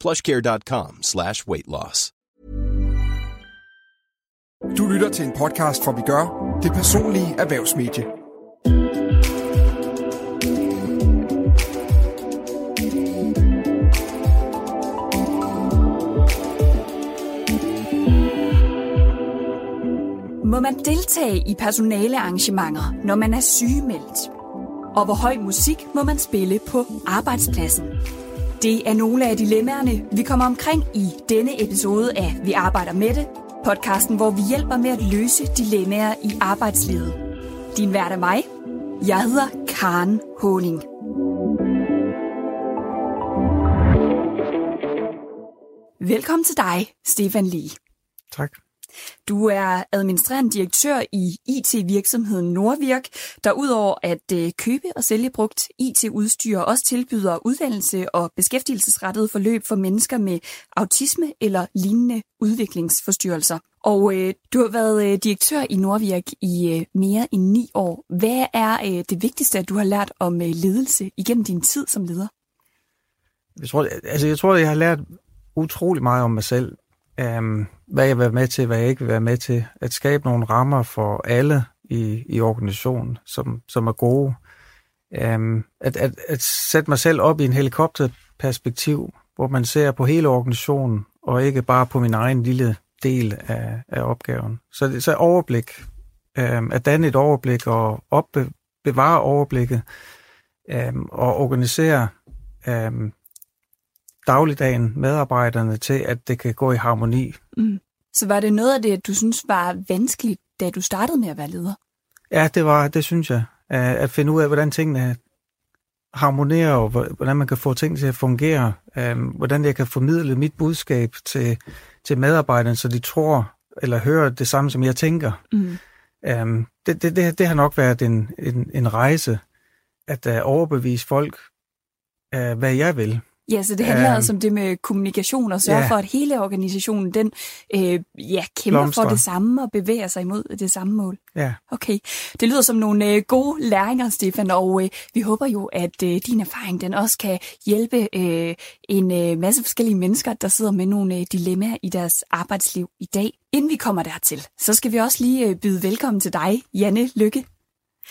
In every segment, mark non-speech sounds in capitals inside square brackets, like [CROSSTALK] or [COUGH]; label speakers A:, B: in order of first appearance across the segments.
A: plushcare.com slash weight loss.
B: Du lytter til en podcast fra Vi Gør, det personlige erhvervsmedie.
C: Må man deltage i personalearrangementer, når man er sygemeldt? Og hvor høj musik må man spille på arbejdspladsen? Det er nogle af dilemmaerne, vi kommer omkring i denne episode af Vi arbejder med det, podcasten, hvor vi hjælper med at løse dilemmaer i arbejdslivet. Din vært er mig. Jeg hedder Karen Honing. Velkommen til dig, Stefan Lee.
B: Tak.
C: Du er administrerende direktør i IT-virksomheden Nordvirk, der udover at øh, købe og sælge brugt IT-udstyr også tilbyder uddannelse og beskæftigelsesrettede forløb for mennesker med autisme eller lignende udviklingsforstyrrelser. Og øh, du har været øh, direktør i Nordvirk i øh, mere end ni år. Hvad er øh, det vigtigste, at du har lært om øh, ledelse igennem din tid som leder?
D: Jeg tror, altså, jeg tror, jeg har lært utrolig meget om mig selv um, hvad jeg vil være med til, hvad jeg ikke vil være med til. At skabe nogle rammer for alle i, i organisationen, som, som er gode. Um, at, at, at sætte mig selv op i en helikopterperspektiv, hvor man ser på hele organisationen, og ikke bare på min egen lille del af, af opgaven. Så, det, så overblik, um, at danne et overblik og opbevare overblikket, um, og organisere um, dagligdagen medarbejderne til, at det kan gå i harmoni.
C: Mm. Så var det noget af det, du synes var vanskeligt, da du startede med at være leder?
D: Ja, det var, det synes jeg. At finde ud af, hvordan tingene harmonerer, og hvordan man kan få ting til at fungere. Hvordan jeg kan formidle mit budskab til, til medarbejderne, så de tror eller hører det samme, som jeg tænker. Mm. Det, det, det, det har nok været en, en, en rejse, at uh, overbevise folk, uh, hvad jeg vil.
C: Ja, så det handler um, altså om det med kommunikation og sørge ja. for, at hele organisationen den øh, ja, kæmper Blomster. for det samme og bevæger sig imod det samme mål.
D: Ja.
C: Okay, det lyder som nogle øh, gode læringer, Stefan, og øh, vi håber jo, at øh, din erfaring den også kan hjælpe øh, en øh, masse forskellige mennesker, der sidder med nogle øh, dilemmaer i deres arbejdsliv i dag. Inden vi kommer dertil, så skal vi også lige øh, byde velkommen til dig, Janne Lykke.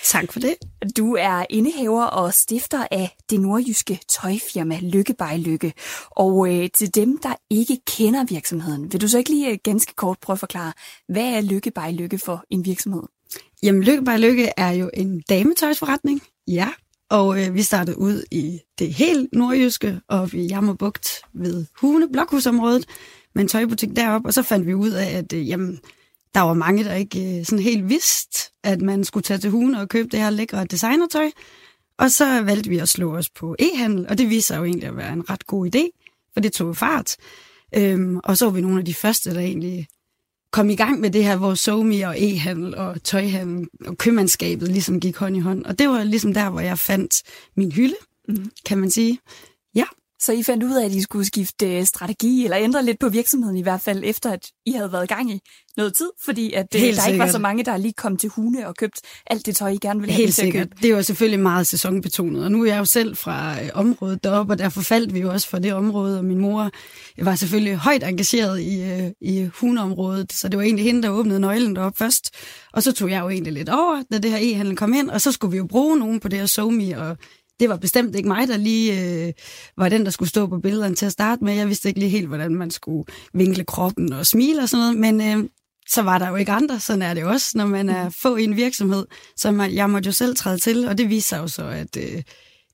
E: Tak for det.
C: Du er indehaver og stifter af det nordjyske tøjfirma Lykke by Lykke. Og øh, til dem, der ikke kender virksomheden, vil du så ikke lige øh, ganske kort prøve at forklare, hvad er Lykke by Lykke for en virksomhed?
E: Jamen, Lykke by Lykke er jo en dametøjsforretning, ja. Og øh, vi startede ud i det helt nordjyske, og vi Jammerbugt ved Hune, Blokhusområdet, med en tøjbutik deroppe. Og så fandt vi ud af, at øh, jamen, der var mange, der ikke øh, sådan helt vidste, at man skulle tage til Hune og købe det her lækre designertøj. Og så valgte vi at slå os på e-handel, og det viste sig jo egentlig at være en ret god idé, for det tog fart. Øhm, og så var vi nogle af de første, der egentlig kom i gang med det her, hvor SoMe og e-handel og tøjhandel og købmandskabet ligesom gik hånd i hånd. Og det var ligesom der, hvor jeg fandt min hylde, mm. kan man sige.
C: Så I fandt ud af, at I skulle skifte øh, strategi, eller ændre lidt på virksomheden i hvert fald, efter at I havde været i gang i noget tid, fordi at øh, Helt der sikkert. ikke var så mange, der lige kom til Hune og købt alt det tøj, I gerne ville have
E: Helt sikkert. Det er jo selvfølgelig meget sæsonbetonet, og nu er jeg jo selv fra øh, området deroppe, og derfor faldt vi jo også for det område, og min mor var selvfølgelig højt engageret i, øh, i Hune-området, så det var egentlig hende, der åbnede nøglen deroppe først, og så tog jeg jo egentlig lidt over, da det her e-handel kom ind, og så skulle vi jo bruge nogen på det her SoMe og det var bestemt ikke mig, der lige øh, var den, der skulle stå på billederne til at starte med. Jeg vidste ikke lige helt, hvordan man skulle vinkle kroppen og smile og sådan noget, men øh, så var der jo ikke andre. Sådan er det også, når man er få i en virksomhed. Så man, jeg måtte jo selv træde til, og det viste sig jo så, at øh,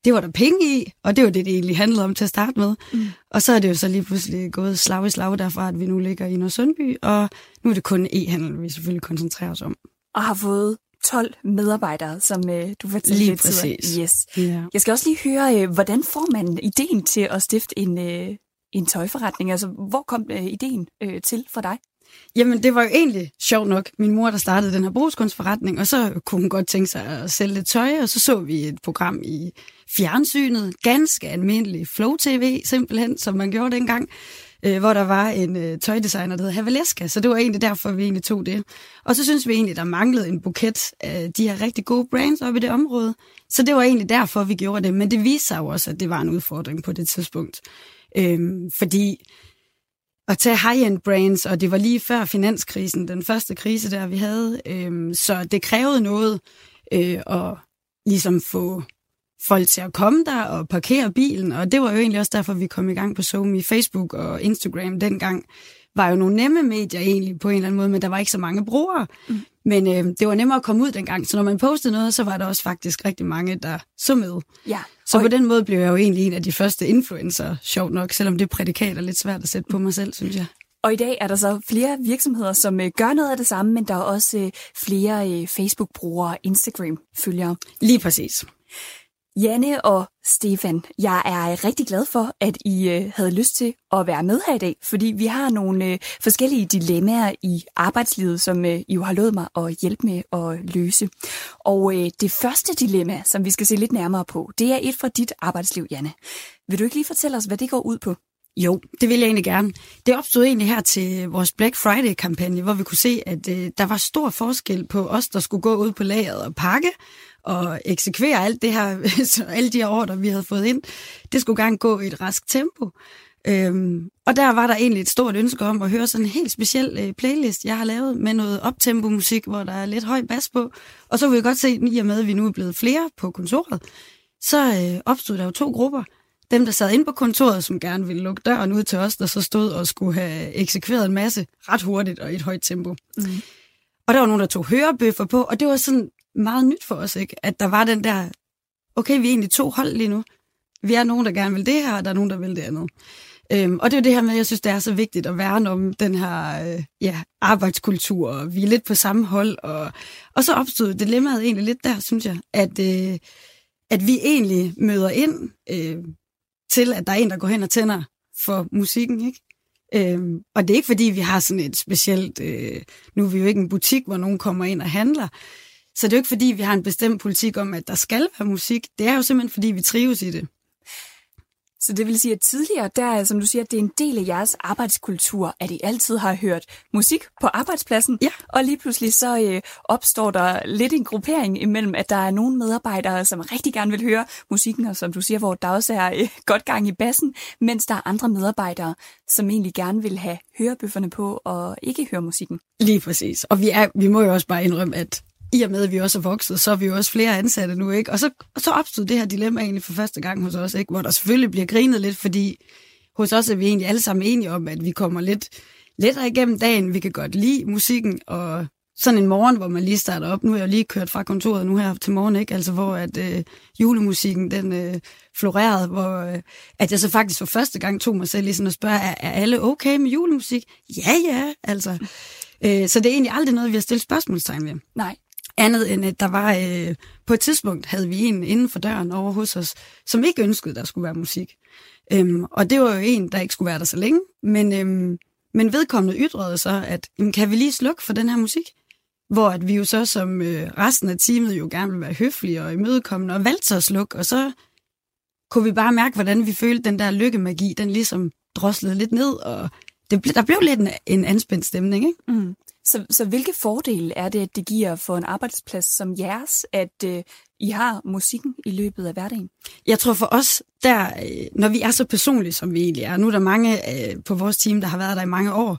E: det var der penge i, og det var det, det egentlig handlede om til at starte med. Mm. Og så er det jo så lige pludselig gået slag i slag derfra, at vi nu ligger i Sundby, og nu er det kun e-handel, vi selvfølgelig koncentrerer os om.
C: Og har fået 12 medarbejdere, som øh, du fortalte
E: Lige
C: lidt
E: præcis.
C: Yes.
E: Ja.
C: Jeg skal også lige høre, øh, hvordan får man ideen til at stifte en, øh, en tøjforretning? Altså, hvor kom øh, ideen øh, til for dig?
E: Jamen, det var jo egentlig sjovt nok min mor, der startede den her brugskunstforretning, og så kunne hun godt tænke sig at sælge lidt tøj, og så så vi et program i fjernsynet, ganske almindelig Flow TV, simpelthen, som man gjorde dengang, øh, hvor der var en øh, tøjdesigner, der hed Havaleska, så det var egentlig derfor, vi egentlig tog det. Og så synes vi egentlig, der manglede en buket af de her rigtig gode brands op i det område, så det var egentlig derfor, vi gjorde det, men det viste sig jo også, at det var en udfordring på det tidspunkt. øh, fordi at tage high-end brands, og det var lige før finanskrisen, den første krise der, vi havde. øh, så det krævede noget øh, at ligesom få folk til at komme der og parkere bilen, og det var jo egentlig også derfor, vi kom i gang på SoMe. Facebook og Instagram dengang var jo nogle nemme medier egentlig på en eller anden måde, men der var ikke så mange brugere. Mm. Men øh, det var nemmere at komme ud dengang, så når man postede noget, så var der også faktisk rigtig mange, der så med.
C: Ja.
E: Så
C: Og-
E: på den måde blev jeg jo egentlig en af de første influencer, sjovt nok, selvom det prædikat er lidt svært at sætte på mig selv, synes jeg.
C: Og i dag er der så flere virksomheder, som øh, gør noget af det samme, men der er også øh, flere øh, Facebook-brugere og Instagram-følgere.
E: Lige præcis.
C: Janne og Stefan, jeg er rigtig glad for, at I øh, havde lyst til at være med her i dag, fordi vi har nogle øh, forskellige dilemmaer i arbejdslivet, som øh, I jo har lovet mig at hjælpe med at løse. Og øh, det første dilemma, som vi skal se lidt nærmere på, det er et fra dit arbejdsliv, Janne. Vil du ikke lige fortælle os, hvad det går ud på?
E: Jo, det vil jeg egentlig gerne. Det opstod egentlig her til vores Black Friday-kampagne, hvor vi kunne se, at øh, der var stor forskel på os, der skulle gå ud på lageret og pakke og eksekvere alt det her, [LAUGHS] så alle de her ordre, vi havde fået ind. Det skulle gerne gå i et rask tempo. Øhm, og der var der egentlig et stort ønske om at høre sådan en helt speciel øh, playlist, jeg har lavet med noget optempo-musik, hvor der er lidt høj bas på. Og så vil jeg godt se, i og med, at vi nu er blevet flere på kontoret, så øh, opstod der jo to grupper. Dem, der sad inde på kontoret, som gerne ville lukke døren ud til os, der så stod og skulle have eksekveret en masse ret hurtigt og i et højt tempo. Mm. Og der var nogen, der tog hørebøffer på, og det var sådan meget nyt for os, ikke? at der var den der, okay, vi er egentlig to hold lige nu. Vi er nogen, der gerne vil det her, og der er nogen, der vil det andet. Øhm, og det er jo det her med, at jeg synes, det er så vigtigt at værne om den her øh, ja, arbejdskultur, og vi er lidt på samme hold. Og, og så opstod dilemmaet egentlig lidt der, synes jeg, at, øh, at vi egentlig møder ind øh, til, at der er en, der går hen og tænder for musikken, ikke? Øhm, og det er ikke, fordi vi har sådan et specielt... Øh, nu er vi jo ikke en butik, hvor nogen kommer ind og handler. Så det er jo ikke, fordi vi har en bestemt politik om, at der skal være musik. Det er jo simpelthen, fordi vi trives i det.
C: Så det vil sige, at tidligere, der er, som du siger, det er en del af jeres arbejdskultur, at I altid har hørt musik på arbejdspladsen.
E: Ja.
C: Og lige pludselig så øh, opstår der lidt en gruppering imellem, at der er nogle medarbejdere, som rigtig gerne vil høre musikken, og som du siger, hvor der også er øh, godt gang i bassen, mens der er andre medarbejdere, som egentlig gerne vil have hørebøfferne på og ikke høre musikken.
E: Lige præcis. Og vi, er, vi må jo også bare indrømme, at i og med, at vi også er vokset, så er vi jo også flere ansatte nu, ikke? Og så, og så opstod det her dilemma egentlig for første gang hos os, ikke? Hvor der selvfølgelig bliver grinet lidt, fordi hos os er vi egentlig alle sammen enige om, at vi kommer lidt lettere igennem dagen. Vi kan godt lide musikken, og sådan en morgen, hvor man lige starter op. Nu er jeg jo lige kørt fra kontoret nu her til morgen, ikke? Altså, hvor at øh, julemusikken, den øh, florerede, hvor øh, at jeg så faktisk for første gang tog mig selv lige sådan at spørge, er, er alle okay med julemusik? Ja, ja, altså. Øh, så det er egentlig aldrig noget, vi har stillet spørgsmålstegn ved.
C: Nej.
E: Andet end, at der var øh, på et tidspunkt, havde vi en inden for døren over hos os, som ikke ønskede, der skulle være musik. Øhm, og det var jo en, der ikke skulle være der så længe. Men, øhm, men vedkommende ytrede så, at jamen, kan vi lige slukke for den her musik? Hvor at vi jo så som øh, resten af teamet jo gerne ville være høflige og imødekommende, og valgte så at slukke. Og så kunne vi bare mærke, hvordan vi følte den der lykkemagi, den ligesom droslede lidt ned, og det, ble- der blev lidt en, en anspændt stemning, ikke?
C: Mm. Så, så hvilke fordele er det, at det giver for en arbejdsplads som jeres, at øh, I har musikken i løbet af hverdagen?
E: Jeg tror for os, der, øh, når vi er så personlige, som vi egentlig er, nu er der mange øh, på vores team, der har været der i mange år,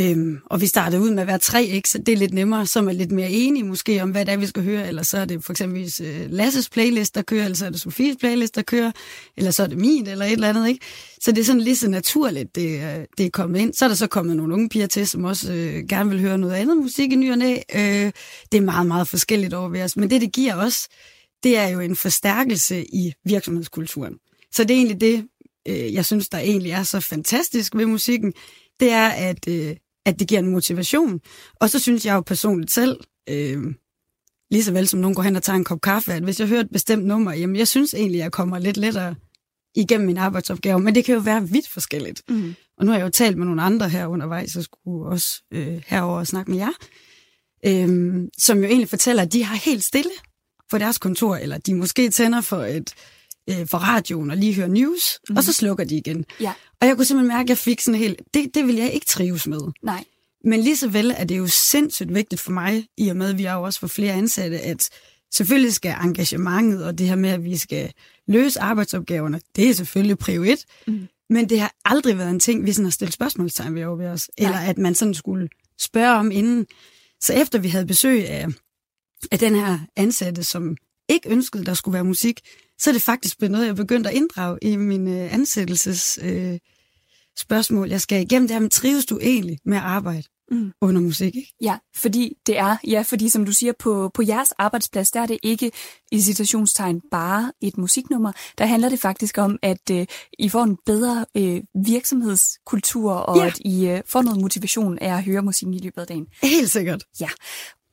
E: Øhm, og vi startede ud med at være tre, ikke? så det er lidt nemmere, så er lidt mere enige måske om, hvad det er, vi skal høre, eller så er det for eksempel øh, Lasses playlist, der kører, eller så er det Sofies playlist, der kører, eller så er det min, eller et eller andet, ikke? Så det er sådan lige så naturligt, det, øh, det er kommet ind. Så er der så kommet nogle unge piger til, som også øh, gerne vil høre noget andet musik i ny og næ. Øh, det er meget, meget forskelligt over ved os, men det, det giver os, det er jo en forstærkelse i virksomhedskulturen. Så det er egentlig det, øh, jeg synes, der egentlig er så fantastisk ved musikken, det er, at, øh, at det giver en motivation. Og så synes jeg jo personligt selv, øh, lige så vel som nogen går hen og tager en kop kaffe, at hvis jeg hører et bestemt nummer, jamen jeg synes egentlig, jeg kommer lidt lettere igennem min arbejdsopgave, men det kan jo være vidt forskelligt. Mm. Og nu har jeg jo talt med nogle andre her undervejs, og skulle også øh, herover og snakke med jer, øh, som jo egentlig fortæller, at de har helt stille på deres kontor, eller de måske tænder for et øh, for radioen og lige hører news, mm. og så slukker de igen.
C: Ja.
E: Og jeg kunne simpelthen mærke, at jeg fik sådan helt, det, det vil jeg ikke trives med.
C: Nej.
E: Men lige så vel er det jo sindssygt vigtigt for mig, i og med, at vi har jo også for flere ansatte, at selvfølgelig skal engagementet og det her med, at vi skal løse arbejdsopgaverne, det er selvfølgelig prio et. Mm. Men det har aldrig været en ting, vi sådan har stillet spørgsmålstegn ved over os. Nej. Eller at man sådan skulle spørge om inden. Så efter vi havde besøg af, af den her ansatte, som ikke ønskede, der skulle være musik, så er det faktisk blevet noget, jeg begyndte at inddrage i min øh, ansættelses øh, spørgsmål, jeg skal igennem. Det er, men trives du egentlig med at arbejde mm. under musik? Ikke?
C: Ja, fordi det er, ja, fordi som du siger, på, på jeres arbejdsplads, der er det ikke i citationstegn bare et musiknummer. Der handler det faktisk om, at øh, I får en bedre øh, virksomhedskultur, og ja. at I øh, får noget motivation af at høre musikken i løbet af dagen.
E: Helt sikkert.
C: Ja.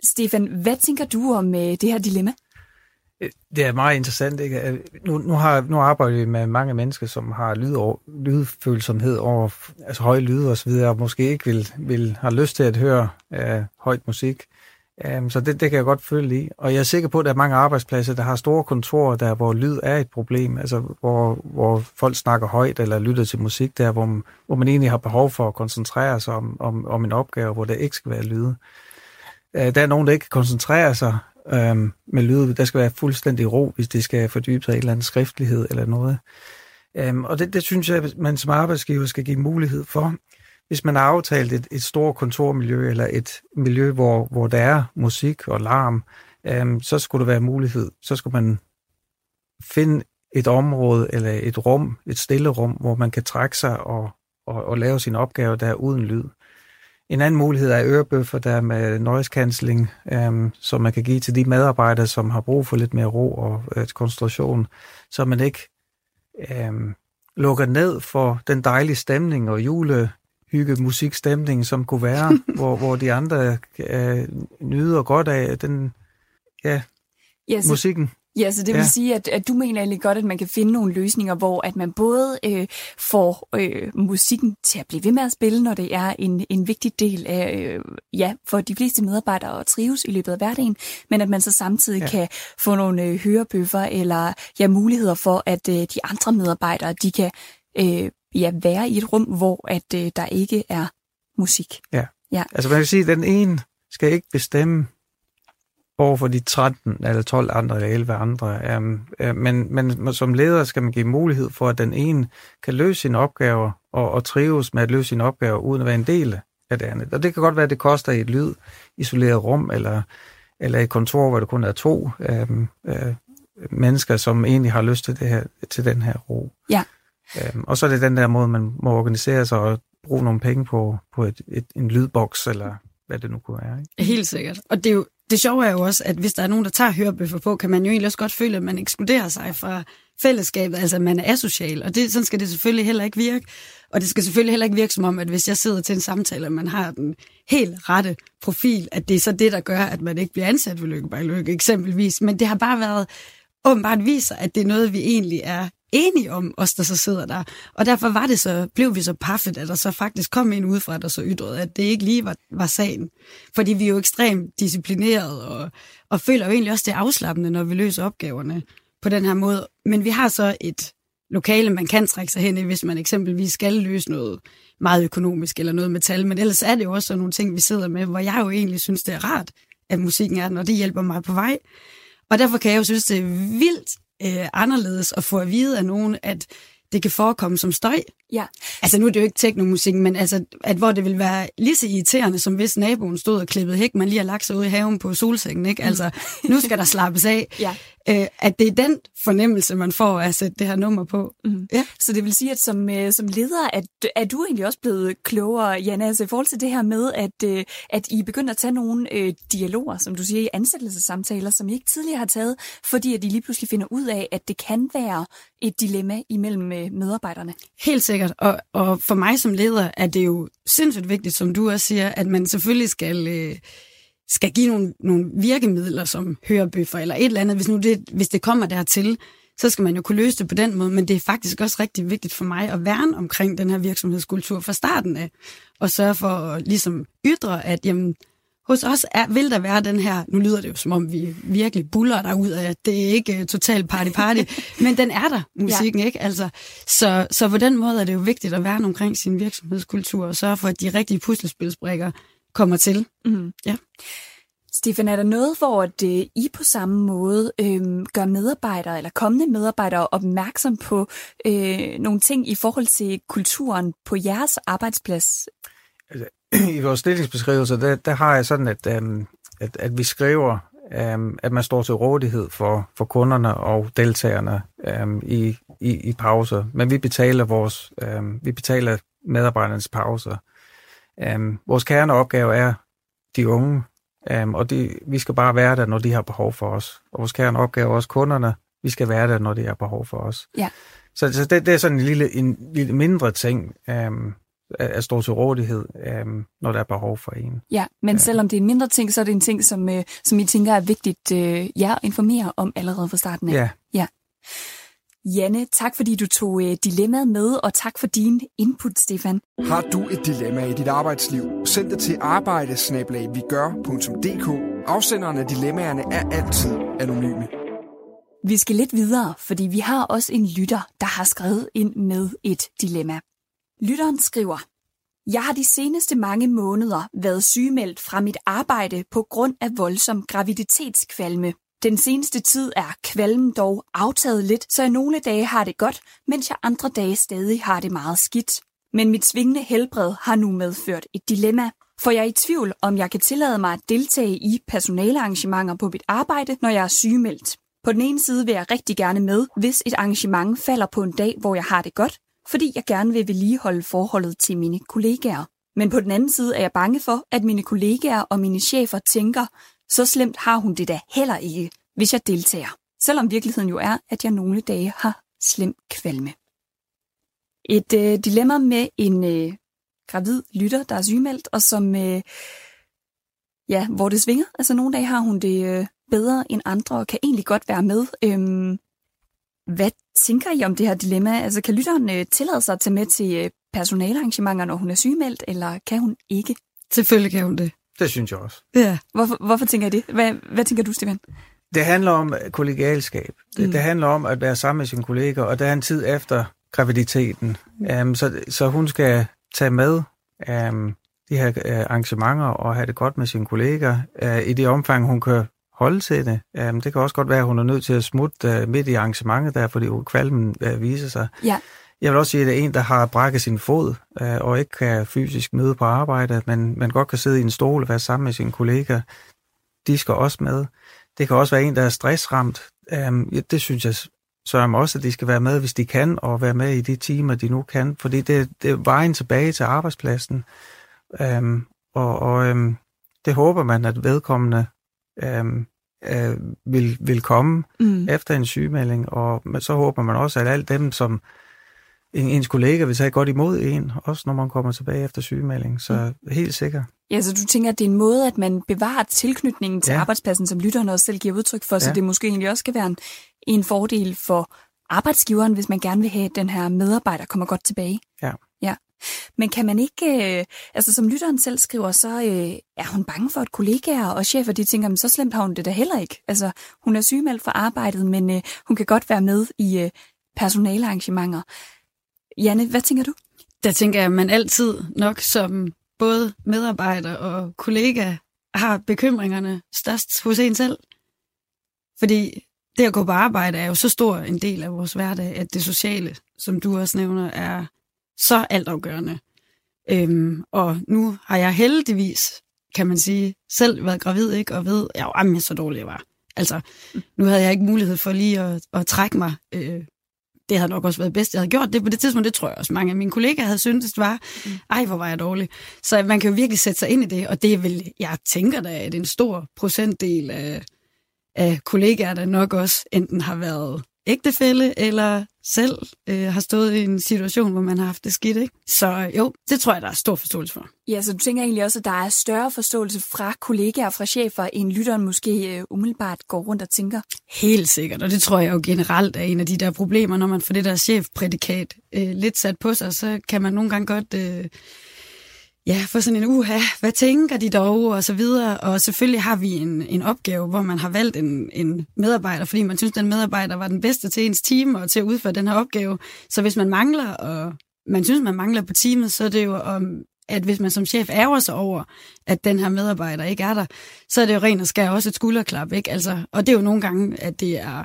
C: Stefan, hvad tænker du om øh, det her dilemma?
D: Øh, det er meget interessant. Ikke? Nu, nu, har, nu arbejder vi med mange mennesker, som har lyd over, lydfølsomhed over altså høje lyde og så videre, og måske ikke vil, vil have lyst til at høre øh, højt musik. Um, så det, det kan jeg godt føle i. Og jeg er sikker på, at der er mange arbejdspladser, der har store kontorer, der hvor lyd er et problem, altså hvor, hvor folk snakker højt eller lytter til musik, der hvor, man, hvor man egentlig har behov for at koncentrere sig om, om, om en opgave, hvor der ikke skal være lyde. Uh, der er nogen, der ikke kan koncentrere sig øhm, med lyd. Der skal være fuldstændig ro, hvis det skal fordybe sig i en eller anden skriftlighed eller noget. Øhm, og det, det synes jeg, at man som arbejdsgiver skal give mulighed for. Hvis man har aftalt et, et stort kontormiljø eller et miljø, hvor, hvor der er musik og larm, øhm, så skulle der være mulighed. Så skulle man finde et område eller et rum, et stille rum, hvor man kan trække sig og, og, og lave sin opgave der uden lyd. En anden mulighed er ørebøffer, der er med noise cancelling, øhm, som man kan give til de medarbejdere, som har brug for lidt mere ro og øh, koncentration, så man ikke øhm, lukker ned for den dejlige stemning og julehygge musikstemning, som kunne være, [LAUGHS] hvor, hvor de andre øh, nyder godt af den ja, ja, så, musikken.
C: Ja, så det vil ja. sige, at, at du mener egentlig godt, at man kan finde nogle løsninger, hvor at man både øh, får øh, musikken til at blive ved med at spille, når det er en, en vigtig del af, øh, ja, for de fleste medarbejdere at trives i løbet af hverdagen, men at man så samtidig ja. kan få nogle øh, hørebøffer eller ja, muligheder for, at øh, de andre medarbejdere, de kan øh, ja, være i et rum, hvor at øh, der ikke er musik.
D: Ja. ja, altså man kan sige, at den ene skal ikke bestemme over for de 13 eller 12 andre eller 11 andre. Um, uh, men, men som leder skal man give mulighed for, at den ene kan løse sine opgaver og, og trives med at løse sine opgaver, uden at være en del af det andet. Og det kan godt være, at det koster i et lyd isoleret rum, eller, eller et kontor, hvor der kun er to um, uh, mennesker, som egentlig har lyst til, det her, til den her ro.
C: Ja.
D: Um, og så er det den der måde, man må organisere sig og bruge nogle penge på, på et, et, en lydboks, eller hvad det nu kunne være. Ikke?
E: Helt sikkert. Og det er jo det sjove er jo også, at hvis der er nogen, der tager hørebøffer på, kan man jo egentlig også godt føle, at man ekskluderer sig fra fællesskabet, altså at man er asocial, og det, sådan skal det selvfølgelig heller ikke virke. Og det skal selvfølgelig heller ikke virke som om, at hvis jeg sidder til en samtale, og man har den helt rette profil, at det er så det, der gør, at man ikke bliver ansat ved Lykke by Lykke, eksempelvis. Men det har bare været åbenbart viser, at det er noget, vi egentlig er enige om, os der så sidder der. Og derfor var det så, blev vi så paffet, at der så faktisk kom en udefra, der så ytrede, at det ikke lige var, var sagen. Fordi vi er jo ekstremt disciplineret og, og føler jo egentlig også, det afslappende, når vi løser opgaverne på den her måde. Men vi har så et lokale, man kan trække sig hen i, hvis man eksempelvis skal løse noget meget økonomisk eller noget metal. Men ellers er det jo også sådan nogle ting, vi sidder med, hvor jeg jo egentlig synes, det er rart, at musikken er den, og det hjælper mig på vej. Og derfor kan jeg jo synes, det er vildt øh, anderledes at få at vide af nogen, at det kan forekomme som støj.
C: Ja.
E: Altså nu er det jo ikke teknomusik, men altså, at hvor det vil være lige så irriterende, som hvis naboen stod og klippede hæk, man lige har lagt sig ud i haven på solsengen, ikke? Altså, nu skal der [LAUGHS] slappes af.
C: Ja.
E: Øh, at det er den fornemmelse, man får af at sætte det her nummer på.
C: Mm.
E: Ja.
C: Så det vil sige, at som, øh, som leder, at, er du egentlig også blevet klogere, Janne, altså i forhold til det her med, at, øh, at I begynder at tage nogle øh, dialoger, som du siger, i ansættelsessamtaler, som I ikke tidligere har taget, fordi at I lige pludselig finder ud af, at det kan være et dilemma imellem øh, medarbejderne.
E: Helt sikkert. Og, og for mig som leder er det jo sindssygt vigtigt, som du også siger, at man selvfølgelig skal... Øh, skal give nogle, nogle virkemidler som hørebøffer eller et eller andet, hvis nu det, hvis det kommer dertil, så skal man jo kunne løse det på den måde, men det er faktisk også rigtig vigtigt for mig at værne omkring den her virksomhedskultur fra starten af, og sørge for at ligesom ytre, at jamen, hos os er, vil der være den her, nu lyder det jo som om vi virkelig buller der ud af, at det er ikke uh, total party party, [LAUGHS] men den er der, musikken, ja. ikke? Altså, så, så på den måde er det jo vigtigt at værne omkring sin virksomhedskultur og sørge for, at de rigtige puslespilsbrikker kommer til.
C: Mm.
E: Ja.
C: Stefan, er der noget, hvor at, øh, I på samme måde øh, gør medarbejdere eller kommende medarbejdere opmærksom på øh, nogle ting i forhold til kulturen på jeres arbejdsplads?
D: Altså, [CLEARS THROAT] I vores stillingsbeskrivelser, der, der har jeg sådan, at, um, at, at vi skriver, um, at man står til rådighed for, for kunderne og deltagerne um, i, i, i pauser. Men vi betaler vores, um, vi betaler medarbejdernes pauser. Um, vores kerneopgave er de unge, um, og de, vi skal bare være der, når de har behov for os. Og vores kerneopgave er også kunderne, vi skal være der, når de har behov for os.
C: Ja.
D: Så, så det, det er sådan en lille, en lille mindre ting, um, at stå til rådighed, um, når der er behov for en.
C: Ja, men ja. selvom det er en mindre ting, så er det en ting, som, øh, som I tænker er vigtigt øh, ja, at informere om allerede fra starten af.
D: Ja.
C: ja. Janne, tak fordi du tog øh, dilemmaet med, og tak for din input, Stefan.
B: Har du et dilemma i dit arbejdsliv? Send det til arbejdesnabelagvigør.dk. Afsenderen af dilemmaerne er altid anonyme.
C: Vi skal lidt videre, fordi vi har også en lytter, der har skrevet ind med et dilemma. Lytteren skriver, Jeg har de seneste mange måneder været sygemeldt fra mit arbejde på grund af voldsom graviditetskvalme. Den seneste tid er kvalmen dog aftaget lidt, så jeg nogle dage har det godt, mens jeg andre dage stadig har det meget skidt. Men mit svingende helbred har nu medført et dilemma, for jeg er i tvivl, om jeg kan tillade mig at deltage i personalearrangementer på mit arbejde, når jeg er sygemeldt. På den ene side vil jeg rigtig gerne med, hvis et arrangement falder på en dag, hvor jeg har det godt, fordi jeg gerne vil vedligeholde forholdet til mine kollegaer. Men på den anden side er jeg bange for, at mine kollegaer og mine chefer tænker, så slemt har hun det da heller ikke, hvis jeg deltager. Selvom virkeligheden jo er, at jeg nogle dage har slem kvalme. Et øh, dilemma med en øh, gravid lytter, der er sygemeldt, og som, øh, ja, hvor det svinger. Altså nogle dage har hun det øh, bedre end andre, og kan egentlig godt være med. Øhm, hvad tænker I om det her dilemma? Altså kan lytteren øh, tillade sig at tage med til øh, personalarrangementer, når hun er sygemeldt, eller kan hun ikke?
E: Selvfølgelig kan hun det.
D: Det synes jeg også.
E: Ja.
C: Hvorfor, hvorfor tænker jeg det? Hvad, hvad tænker du, Stefan?
D: Det handler om kollegialskab. Det, mm. det handler om at være sammen med sine kolleger, og der er en tid efter graviditeten. Um, så, så hun skal tage med um, de her uh, arrangementer og have det godt med sine kolleger uh, i det omfang, hun kan holde til det. Um, det kan også godt være, at hun er nødt til at smutte uh, midt i arrangementet der, fordi kvalmen uh, viser sig.
C: Ja.
D: Jeg vil også sige, at det er en, der har brækket sin fod øh, og ikke kan fysisk møde på arbejde, men man godt kan sidde i en stol og være sammen med sine kolleger. De skal også med. Det kan også være en, der er stressramt. Ja, det synes jeg sørger mig også, at de skal være med, hvis de kan, og være med i de timer, de nu kan, fordi det, det er vejen tilbage til arbejdspladsen. Um, og og um, det håber man, at vedkommende um, uh, vil, vil komme mm. efter en sygemelding, og så håber man også, at alle dem, som ens kollega vil tage godt imod en, også når man kommer tilbage efter sygemelding. Så mm. helt sikker.
C: Ja, så du tænker, at det er en måde, at man bevarer tilknytningen til ja. arbejdspladsen, som lytterne også selv giver udtryk for, ja. så det måske egentlig også skal være en, en fordel for arbejdsgiveren, hvis man gerne vil have, at den her medarbejder kommer godt tilbage.
D: Ja.
C: ja. Men kan man ikke, øh, altså som lytteren selv skriver, så øh, er hun bange for, at kollegaer og chefer, de tænker, men så slemt har hun det da heller ikke. Altså, hun er sygemeldt fra arbejdet, men øh, hun kan godt være med i øh, personalarrangementer. Janne, hvad tænker du?
E: Der tænker jeg, at man altid nok som både medarbejder og kollega har bekymringerne størst hos en selv. Fordi det at gå på arbejde er jo så stor en del af vores hverdag, at det sociale, som du også nævner, er så altafgørende. Øhm, og nu har jeg heldigvis, kan man sige, selv været gravid, ikke? Og ved, ja, jamen, så dårlig jeg var. Altså, nu havde jeg ikke mulighed for lige at, at trække mig. Øh, det havde nok også været bedst, jeg havde gjort det på det tidspunkt. Det tror jeg også mange af mine kollegaer havde syntes, det var. Ej, hvor var jeg dårlig. Så man kan jo virkelig sætte sig ind i det, og det er vel, jeg tænker da, at en stor procentdel af, af kollegaer, der nok også enten har været ægtefælle eller selv øh, har stået i en situation, hvor man har haft det skidt. Ikke? Så jo, det tror jeg, der er stor forståelse for.
C: Ja, så du tænker egentlig også, at der er større forståelse fra kollegaer og fra chefer, end lytteren måske øh, umiddelbart går rundt og tænker?
E: Helt sikkert, og det tror jeg jo generelt er en af de der problemer, når man får det der chefprædikat øh, lidt sat på sig, så kan man nogle gange godt... Øh, ja, få sådan en uha, hvad tænker de dog, og så videre. Og selvfølgelig har vi en, en opgave, hvor man har valgt en, en medarbejder, fordi man synes, den medarbejder var den bedste til ens team og til at udføre den her opgave. Så hvis man mangler, og man synes, man mangler på teamet, så er det jo om, at hvis man som chef ærger sig over, at den her medarbejder ikke er der, så er det jo rent og skær også et skulderklap, ikke? Altså, og det er jo nogle gange, at det er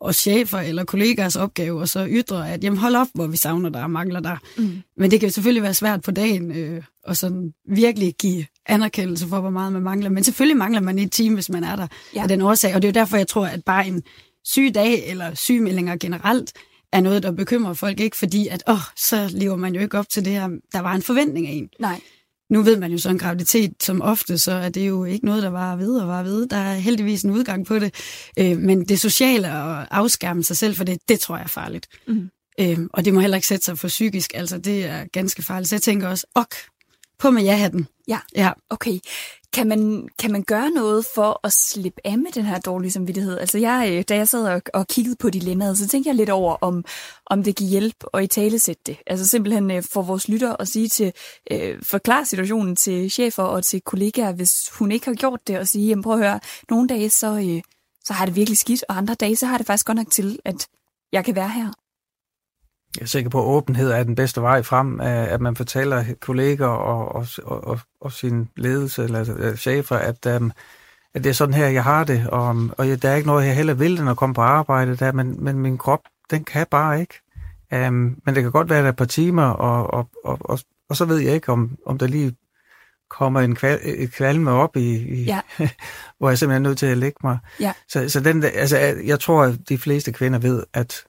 E: og chefer eller kollegaers opgave, og så ytre, at jamen hold op, hvor vi savner dig og mangler dig. Mm. Men det kan jo selvfølgelig være svært på dagen, øh, og sådan virkelig give anerkendelse for, hvor meget man mangler. Men selvfølgelig mangler man i et team, hvis man er der ja. af den årsag. Og det er jo derfor, jeg tror, at bare en syg dag eller sygemeldinger generelt er noget, der bekymrer folk. Ikke fordi, at åh, så lever man jo ikke op til det her, der var en forventning af en.
C: Nej.
E: Nu ved man jo så en graviditet som ofte, så er det jo ikke noget, der var ved og var ved. Der er heldigvis en udgang på det. Øh, men det sociale og afskærme sig selv for det, det tror jeg er farligt. Mm. Øh, og det må heller ikke sætte sig for psykisk. Altså, det er ganske farligt. Så jeg tænker også, ok, på med ja-hatten.
C: Ja, ja. okay. Kan man, kan man gøre noget for at slippe af med den her dårlige samvittighed? Altså jeg, øh, da jeg sad og, og kiggede på dilemmaet, så tænkte jeg lidt over, om, om det kan hjælpe at i tale sætte det. Altså simpelthen øh, for vores lytter at sige til, øh, forklare situationen til chefer og til kollegaer, hvis hun ikke har gjort det, og sige, jamen prøv at høre, nogle dage så, øh, så har det virkelig skidt, og andre dage så har det faktisk godt nok til, at jeg kan være her.
D: Jeg er sikker på, at åbenhed er den bedste vej frem, at man fortæller kolleger og, og, og, og sin ledelse eller chefer, at, um, at det er sådan her, jeg har det, og, og der er ikke noget, jeg heller vil, end at komme på arbejde, der, men, men min krop, den kan bare ikke. Um, men det kan godt være, at der er et par timer, og, og, og, og, og så ved jeg ikke, om, om der lige kommer en kval, et kvalme op, i, i ja. [LAUGHS] hvor jeg simpelthen er nødt til at lægge mig. Ja. Så, så den, altså, jeg tror, at de fleste kvinder ved, at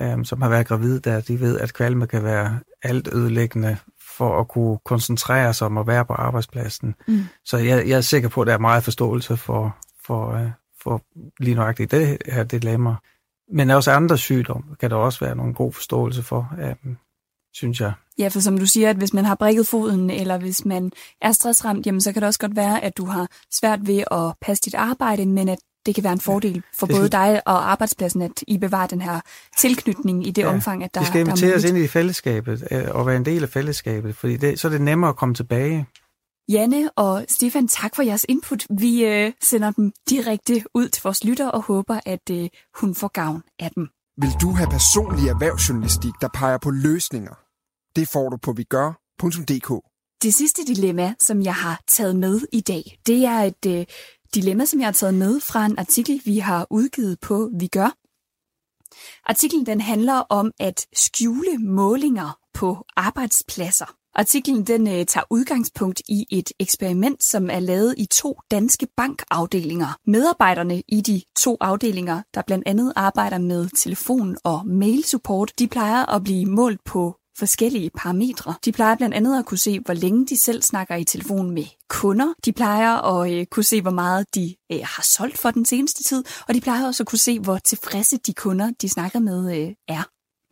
D: øhm, som har været gravide der, de ved, at kvalme kan være alt ødelæggende for at kunne koncentrere sig om at være på arbejdspladsen. Mm. Så jeg, jeg er sikker på, at der er meget forståelse for, for, øh, for lige nøjagtigt det her dilemma. Men også andre sygdomme kan der også være nogle god forståelse for, øhm, synes jeg.
C: Ja, for som du siger, at hvis man har brækket foden, eller hvis man er stressramt, jamen, så kan det også godt være, at du har svært ved at passe dit arbejde, men at det kan være en fordel for både skal... dig og arbejdspladsen, at I bevarer den her tilknytning i det ja, omfang, at der,
D: Vi skal invitere
C: os
D: ind i fællesskabet øh, og være en del af fællesskabet, fordi det, så er det nemmere at komme tilbage.
C: Janne og Stefan, tak for jeres input. Vi øh, sender dem direkte ud til vores lytter og håber, at øh, hun får gavn af dem.
B: Vil du have personlig erhvervsjournalistik, der peger på løsninger? Det får du på vigør.dk.
C: Det sidste dilemma, som jeg har taget med i dag, det er et øh, dilemma, som jeg har taget med fra en artikel, vi har udgivet på Vi Gør. Artiklen den handler om at skjule målinger på arbejdspladser. Artiklen den øh, tager udgangspunkt i et eksperiment, som er lavet i to danske bankafdelinger. Medarbejderne i de to afdelinger, der blandt andet arbejder med telefon- og mail-support, de plejer at blive målt på forskellige parametre. De plejer blandt andet at kunne se, hvor længe de selv snakker i telefon med kunder. De plejer at øh, kunne se, hvor meget de øh, har solgt for den seneste tid, og de plejer også at kunne se, hvor tilfredse de kunder, de snakker med, øh, er.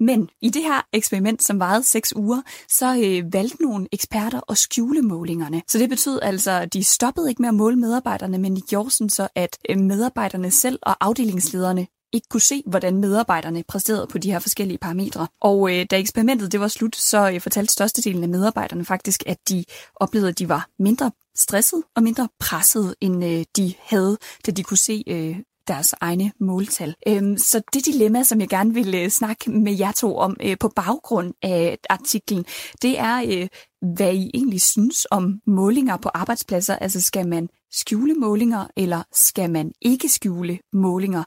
C: Men i det her eksperiment, som varede 6 uger, så øh, valgte nogle eksperter at skjule målingerne. Så det betød altså, at de stoppede ikke med at måle medarbejderne, men de gjorde sådan så, at øh, medarbejderne selv og afdelingslederne ikke kunne se, hvordan medarbejderne præsterede på de her forskellige parametre. Og øh, da eksperimentet det var slut, så øh, fortalte størstedelen af medarbejderne faktisk, at de oplevede, at de var mindre stresset og mindre presset, end øh, de havde, da de kunne se øh, deres egne måltal. Øhm, så det dilemma, som jeg gerne vil øh, snakke med jer to om øh, på baggrund af artiklen, det er, øh, hvad I egentlig synes om målinger på arbejdspladser. Altså skal man skjule målinger, eller skal man ikke skjule målinger?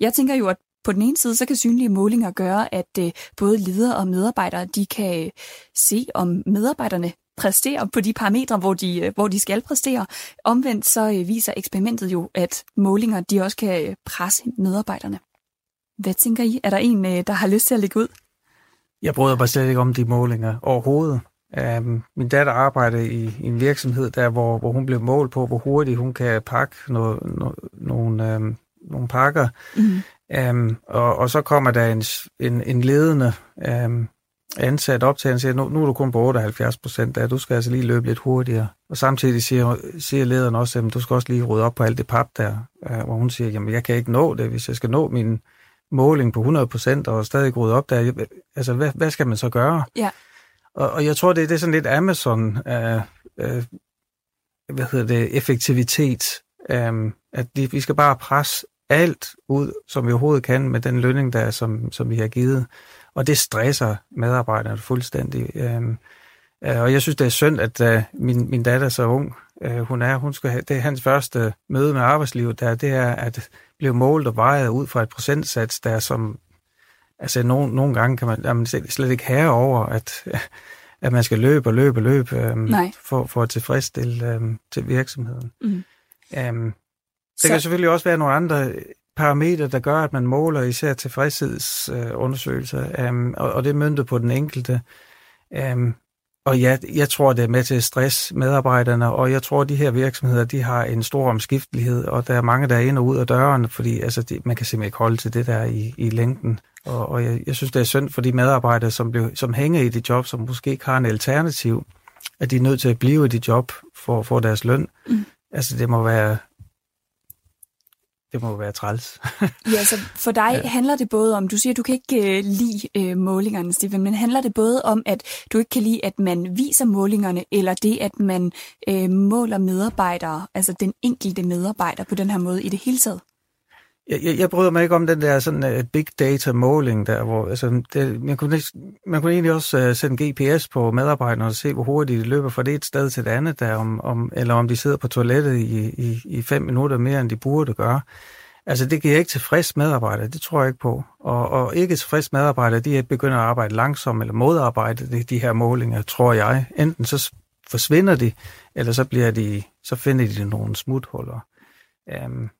C: Jeg tænker jo, at på den ene side, så kan synlige målinger gøre, at øh, både ledere og medarbejdere, de kan øh, se, om medarbejderne præsterer på de parametre, hvor de, øh, hvor de skal præstere. Omvendt så øh, viser eksperimentet jo, at målinger de også kan øh, presse medarbejderne. Hvad tænker I? Er der en, øh, der har lyst til at lægge ud?
D: Jeg bryder mig slet ikke om de målinger overhovedet. Um, min datter arbejder i, i en virksomhed, der hvor, hvor hun blev målt på, hvor hurtigt hun kan pakke noget, no, nogle, øhm, nogle pakker. Mm. Um, og, og så kommer der en, en, en ledende um, ansat op til, og siger, nu, nu er du kun på 78 procent, der du skal altså lige løbe lidt hurtigere. Og samtidig siger, siger lederen også, at du skal også lige rydde op på alt det pap der, uh, hvor hun siger, jamen jeg kan ikke nå det, hvis jeg skal nå min måling på 100 procent og stadig rydde op der. Altså, hvad, hvad skal man så gøre?
C: Ja.
D: Og, og jeg tror, det, det er sådan lidt Amazon, uh, uh, hvad hedder det, effektivitet, um, at de, vi skal bare presse alt ud, som vi overhovedet kan med den lønning, der er, som, som vi har givet. Og det stresser medarbejderne fuldstændig. Øhm, øh, og jeg synes, det er synd, at øh, min, min datter er så ung. Øh, hun er, hun skal have, det er hans første møde med arbejdslivet, der det er at blive målt og vejet ud fra et procentsats, der som, altså nogle, nogle gange kan man, man slet ikke have over, at, [LAUGHS] at man skal løbe og løbe og løbe øhm, for, for at tilfredsstille øhm, til virksomheden. Mm. Øhm, så... kan selvfølgelig også være nogle andre parametre, der gør, at man måler især tilfredshedsundersøgelser, um, og, og det er myndet på den enkelte. Um, og ja, jeg tror, det er med til at stresse medarbejderne, og jeg tror, at de her virksomheder, de har en stor omskiftelighed, og der er mange, der er ind og ud af døren, fordi altså, de, man kan simpelthen ikke holde til det der i, i længden. Og, og jeg, jeg synes, det er synd for de medarbejdere, som, blev, som hænger i de job, som måske ikke har en alternativ, at de er nødt til at blive i de job for at få deres løn. Mm. Altså, det må være det må være træls.
C: ja, så for dig [LAUGHS] ja. handler det både om, du siger, du kan ikke uh, lide uh, målingerne, Stefan, men handler det både om, at du ikke kan lide, at man viser målingerne, eller det, at man uh, måler medarbejdere, altså den enkelte medarbejder på den her måde i det hele taget?
D: Jeg, jeg, jeg bryder mig ikke om den der sådan uh, big data måling der, hvor altså, det, man, kunne, man kunne egentlig også uh, sætte GPS på medarbejderne og se, hvor hurtigt de løber fra det et sted til det andet, der, om, om, eller om de sidder på toilettet i, i, i fem minutter mere, end de burde gøre. Altså, det giver ikke tilfreds medarbejdere, det tror jeg ikke på. Og, og ikke tilfreds medarbejdere, de begynder at arbejde langsomt eller modarbejde de, de her målinger, tror jeg. Enten så forsvinder de, eller så bliver de, så finder de nogle smuthuller. Um,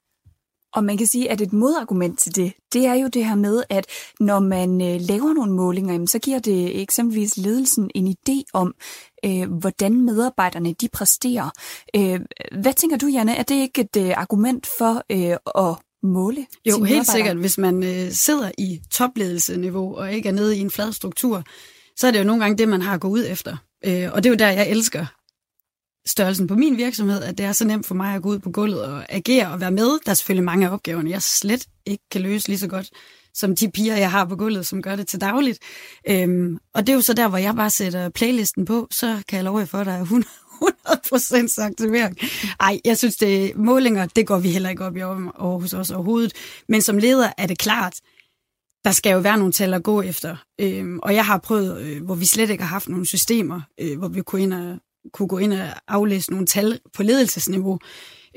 C: og man kan sige, at et modargument til det, det er jo det her med, at når man øh, laver nogle målinger, så giver det eksempelvis ledelsen en idé om, øh, hvordan medarbejderne de præsterer. Øh, hvad tænker du, Janne? Er det ikke et øh, argument for øh, at måle
E: Jo, helt sikkert. Hvis man øh, sidder i topledelseniveau og ikke er nede i en flad struktur, så er det jo nogle gange det, man har at gå ud efter. Øh, og det er jo der, jeg elsker størrelsen på min virksomhed, at det er så nemt for mig at gå ud på gulvet og agere og være med. Der er selvfølgelig mange af opgaverne, jeg slet ikke kan løse lige så godt som de piger, jeg har på gulvet, som gør det til dagligt. Øhm, og det er jo så der, hvor jeg bare sætter playlisten på, så kan jeg love jer for, at der er 100, 100% aktivering. Ej, jeg synes, det målinger, det går vi heller ikke op i Aarhus hos os overhovedet. Men som leder er det klart, der skal jo være nogle tal at gå efter. Øhm, og jeg har prøvet, øh, hvor vi slet ikke har haft nogle systemer, øh, hvor vi kunne ind og kunne gå ind og aflæse nogle tal på ledelsesniveau,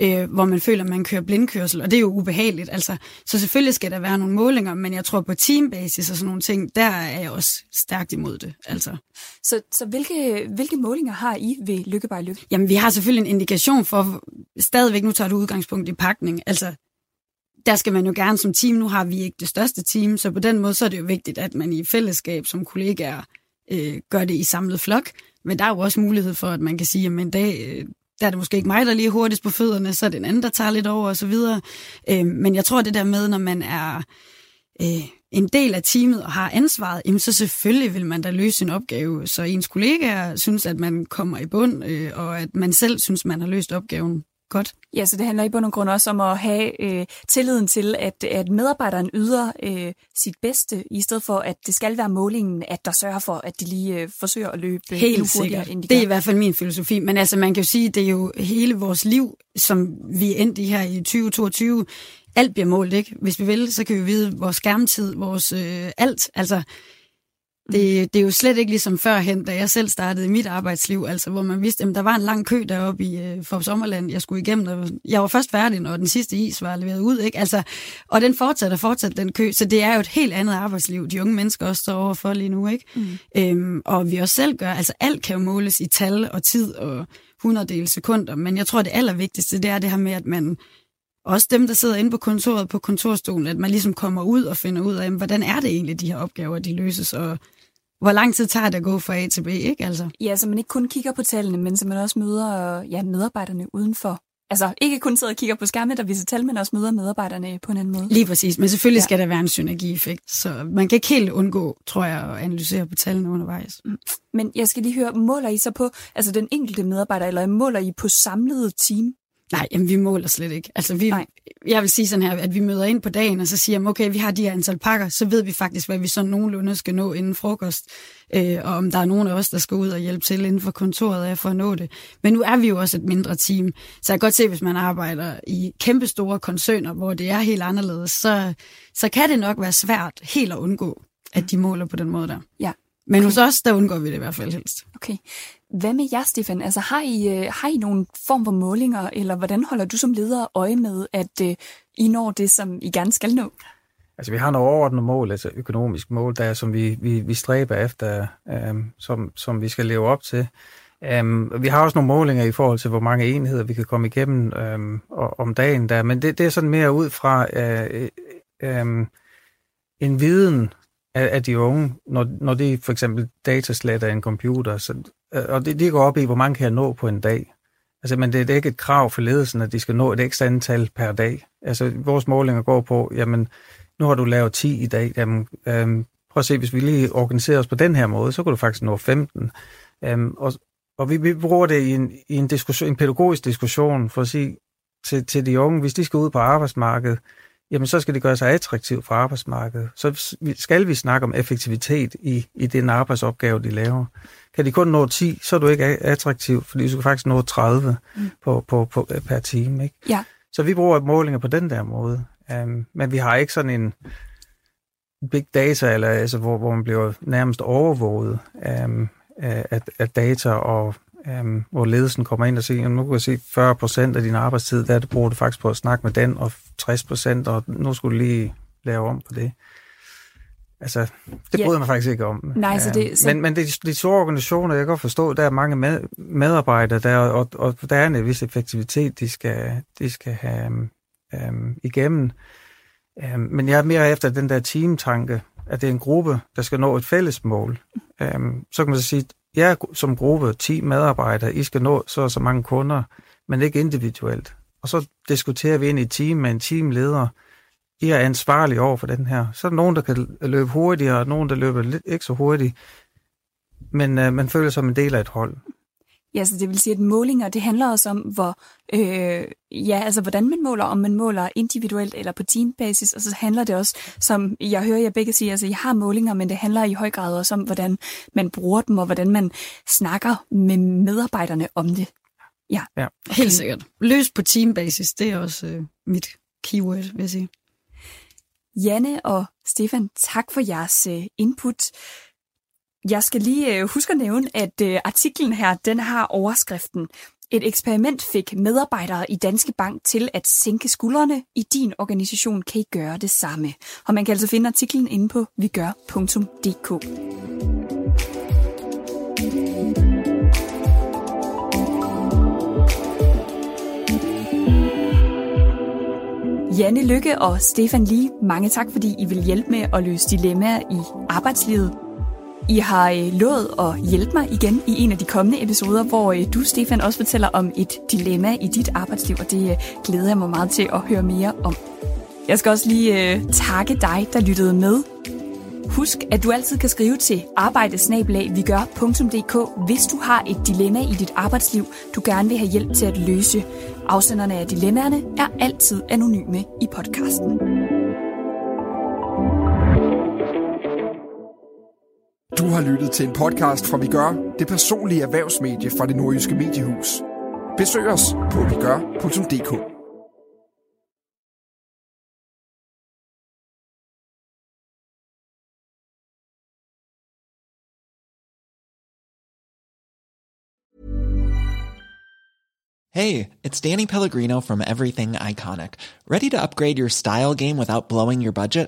E: øh, hvor man føler, at man kører blindkørsel, og det er jo ubehageligt. Altså, så selvfølgelig skal der være nogle målinger, men jeg tror på teambasis og sådan nogle ting, der er jeg også stærkt imod det. Altså.
C: Så, så hvilke, hvilke målinger har I ved Lykke by Lykke?
E: Jamen, vi har selvfølgelig en indikation for, stadigvæk nu tager du udgangspunkt i pakning, altså der skal man jo gerne som team, nu har vi ikke det største team, så på den måde så er det jo vigtigt, at man i fællesskab som kollegaer øh, gør det i samlet flok, men der er jo også mulighed for, at man kan sige, at en dag, øh, der er det måske ikke mig, der lige er hurtigst på fødderne, så er det en anden, der tager lidt over og så videre. Øh, men jeg tror, det der med, når man er øh, en del af teamet og har ansvaret, jamen så selvfølgelig vil man da løse sin opgave, så ens kollegaer synes, at man kommer i bund, øh, og at man selv synes, man har løst opgaven godt.
C: Ja, så det handler i bund og grund også om at have øh, tilliden til, at, at medarbejderen yder øh, sit bedste, i stedet for, at det skal være målingen, at der sørger for, at de lige øh, forsøger at løbe
E: øh, Helt sikkert. End de det er i hvert fald min filosofi. Men altså, man kan jo sige, det er jo hele vores liv, som vi er endt i her i 2022. Alt bliver målt, ikke? Hvis vi vil, så kan vi vide vores skærmtid, vores øh, alt. Altså, Det, det er jo slet ikke ligesom førhen, da jeg selv startede i mit arbejdsliv, altså hvor man vidste, at der var en lang kø deroppe i øh, for Sommerland, jeg skulle igennem, og jeg var først færdig, når den sidste is var leveret ud, ikke? Altså, og den fortsætter fortsat, den kø, så det er jo et helt andet arbejdsliv, de unge mennesker også står overfor lige nu, ikke? Mm. Øhm, og vi også selv gør, altså alt kan jo måles i tal og tid og hundreddel sekunder, men jeg tror, det allervigtigste, det er det her med, at man også dem, der sidder inde på kontoret på kontorstolen, at man ligesom kommer ud og finder ud af, hvordan er det egentlig, de her opgaver, de løses, og hvor lang tid tager det at gå fra A til B, ikke altså?
C: Ja, så man ikke kun kigger på tallene, men så man også møder ja, medarbejderne udenfor. Altså ikke kun sidder og kigger på skærme, der viser tal, men også møder medarbejderne på en anden måde.
E: Lige præcis, men selvfølgelig ja. skal der være en synergieffekt, så man kan ikke helt undgå, tror jeg, at analysere på tallene undervejs. Mm.
C: Men jeg skal lige høre, måler I så på altså den enkelte medarbejder, eller måler I på samlet team?
E: Nej, jamen, vi måler slet ikke. Altså, vi, Nej. Jeg vil sige sådan her, at vi møder ind på dagen, og så siger vi, okay, vi har de her antal pakker, så ved vi faktisk, hvad vi så nogenlunde skal nå inden frokost, øh, og om der er nogen af os, der skal ud og hjælpe til inden for kontoret af for at nå det. Men nu er vi jo også et mindre team, så jeg kan godt se, hvis man arbejder i kæmpe store koncerner, hvor det er helt anderledes, så, så kan det nok være svært helt at undgå, at de måler på den måde der.
C: Ja.
E: Men hos os, der undgår vi det i hvert fald helst.
C: Okay. Hvad med jer, Stefan? Altså, har I, øh, har I nogle form for målinger, eller hvordan holder du som leder øje med, at øh, I når det, som I gerne skal nå?
D: Altså, vi har nogle overordnede mål, altså økonomisk mål, der som vi, vi, vi stræber efter, øhm, som, som vi skal leve op til. Øhm, vi har også nogle målinger i forhold til, hvor mange enheder vi kan komme igennem um, om dagen der, men det, det er sådan mere ud fra øh, øh, øh, en viden af, af de unge, når, når de for eksempel datasletter en computer, så, øh, og det, de går op i, hvor mange kan jeg nå på en dag. Altså, men det, det er ikke et krav for ledelsen, at de skal nå et ekstra antal per dag. Altså, vores målinger går på, jamen, nu har du lavet 10 i dag, jamen, øhm, prøv at se, hvis vi lige organiserer os på den her måde, så kan du faktisk nå 15. Øhm, og og vi, vi bruger det i en, i en, diskussion, en pædagogisk diskussion for at sige til, til de unge, hvis de skal ud på arbejdsmarkedet, jamen så skal det gøre sig attraktivt for arbejdsmarkedet. Så skal vi snakke om effektivitet i, i den arbejdsopgave, de laver. Kan de kun nå 10, så er du ikke attraktiv, fordi du skal faktisk nå 30 mm. på, på, på, per time. Ikke?
C: Ja.
D: Så vi bruger målinger på den der måde. Um, men vi har ikke sådan en big data, eller, altså, hvor, hvor man bliver nærmest overvåget um, af, af data og um, hvor ledelsen kommer ind og siger, nu kan jeg se 40 procent af din arbejdstid, der bruger du faktisk på at snakke med den, og 60 procent, og nu skulle du lige lave om på det. Altså, det ja. bryder man faktisk ikke om.
C: Nej, så det, så...
D: Men, men det, de store organisationer, jeg kan godt forstå, der er mange med, medarbejdere, der, og, og der er en vis effektivitet, de skal, de skal have um, igennem. Um, men jeg er mere efter den der teamtanke, at det er en gruppe, der skal nå et fælles mål. Um, så kan man så sige, jer som gruppe, 10 medarbejdere, I skal nå så så mange kunder, men ikke individuelt. Og så diskuterer vi ind i et team med en teamleder. I er ansvarlige over for den her. Så er der nogen, der kan løbe hurtigere, og nogen, der løber lidt ikke så hurtigt. Men øh, man føler sig som en del af et hold.
C: Ja, så det vil sige, at målinger, det handler også om, hvor, øh, ja, altså, hvordan man måler, om man måler individuelt eller på teambasis, og så handler det også, som jeg hører jer begge sige, altså, I har målinger, men det handler i høj grad også om, hvordan man bruger dem, og hvordan man snakker med medarbejderne om det. Ja,
E: ja. Okay. helt sikkert. Løs på teambasis, det er også øh, mit keyword, vil jeg sige.
C: Janne og Stefan, tak for jeres øh, input. Jeg skal lige øh, huske at nævne, at øh, artiklen her, den har overskriften. Et eksperiment fik medarbejdere i Danske Bank til at sænke skuldrene. I din organisation kan I gøre det samme. Og man kan altså finde artiklen inde på vigør.dk. Janne Lykke og Stefan Lee, mange tak, fordi I vil hjælpe med at løse dilemmaer i arbejdslivet. I har øh, lovet at hjælpe mig igen i en af de kommende episoder, hvor øh, du, Stefan, også fortæller om et dilemma i dit arbejdsliv, og det øh, glæder jeg mig meget til at høre mere om. Jeg skal også lige takke dig, der lyttede med. Husk, at du altid kan skrive til arbejdesnabelag.vigør.dk, hvis du har et dilemma i dit arbejdsliv, du gerne vil have hjælp til at løse. Afsenderne af dilemmaerne er altid anonyme i podcasten.
B: Du har lyttet til en podcast fra Vi Gør, det personlige erhvervsmedie fra det nordjyske mediehus. Besøg os på vigør.dk.
F: Hey, it's Danny Pellegrino from Everything Iconic. Ready to upgrade your style game without blowing your budget?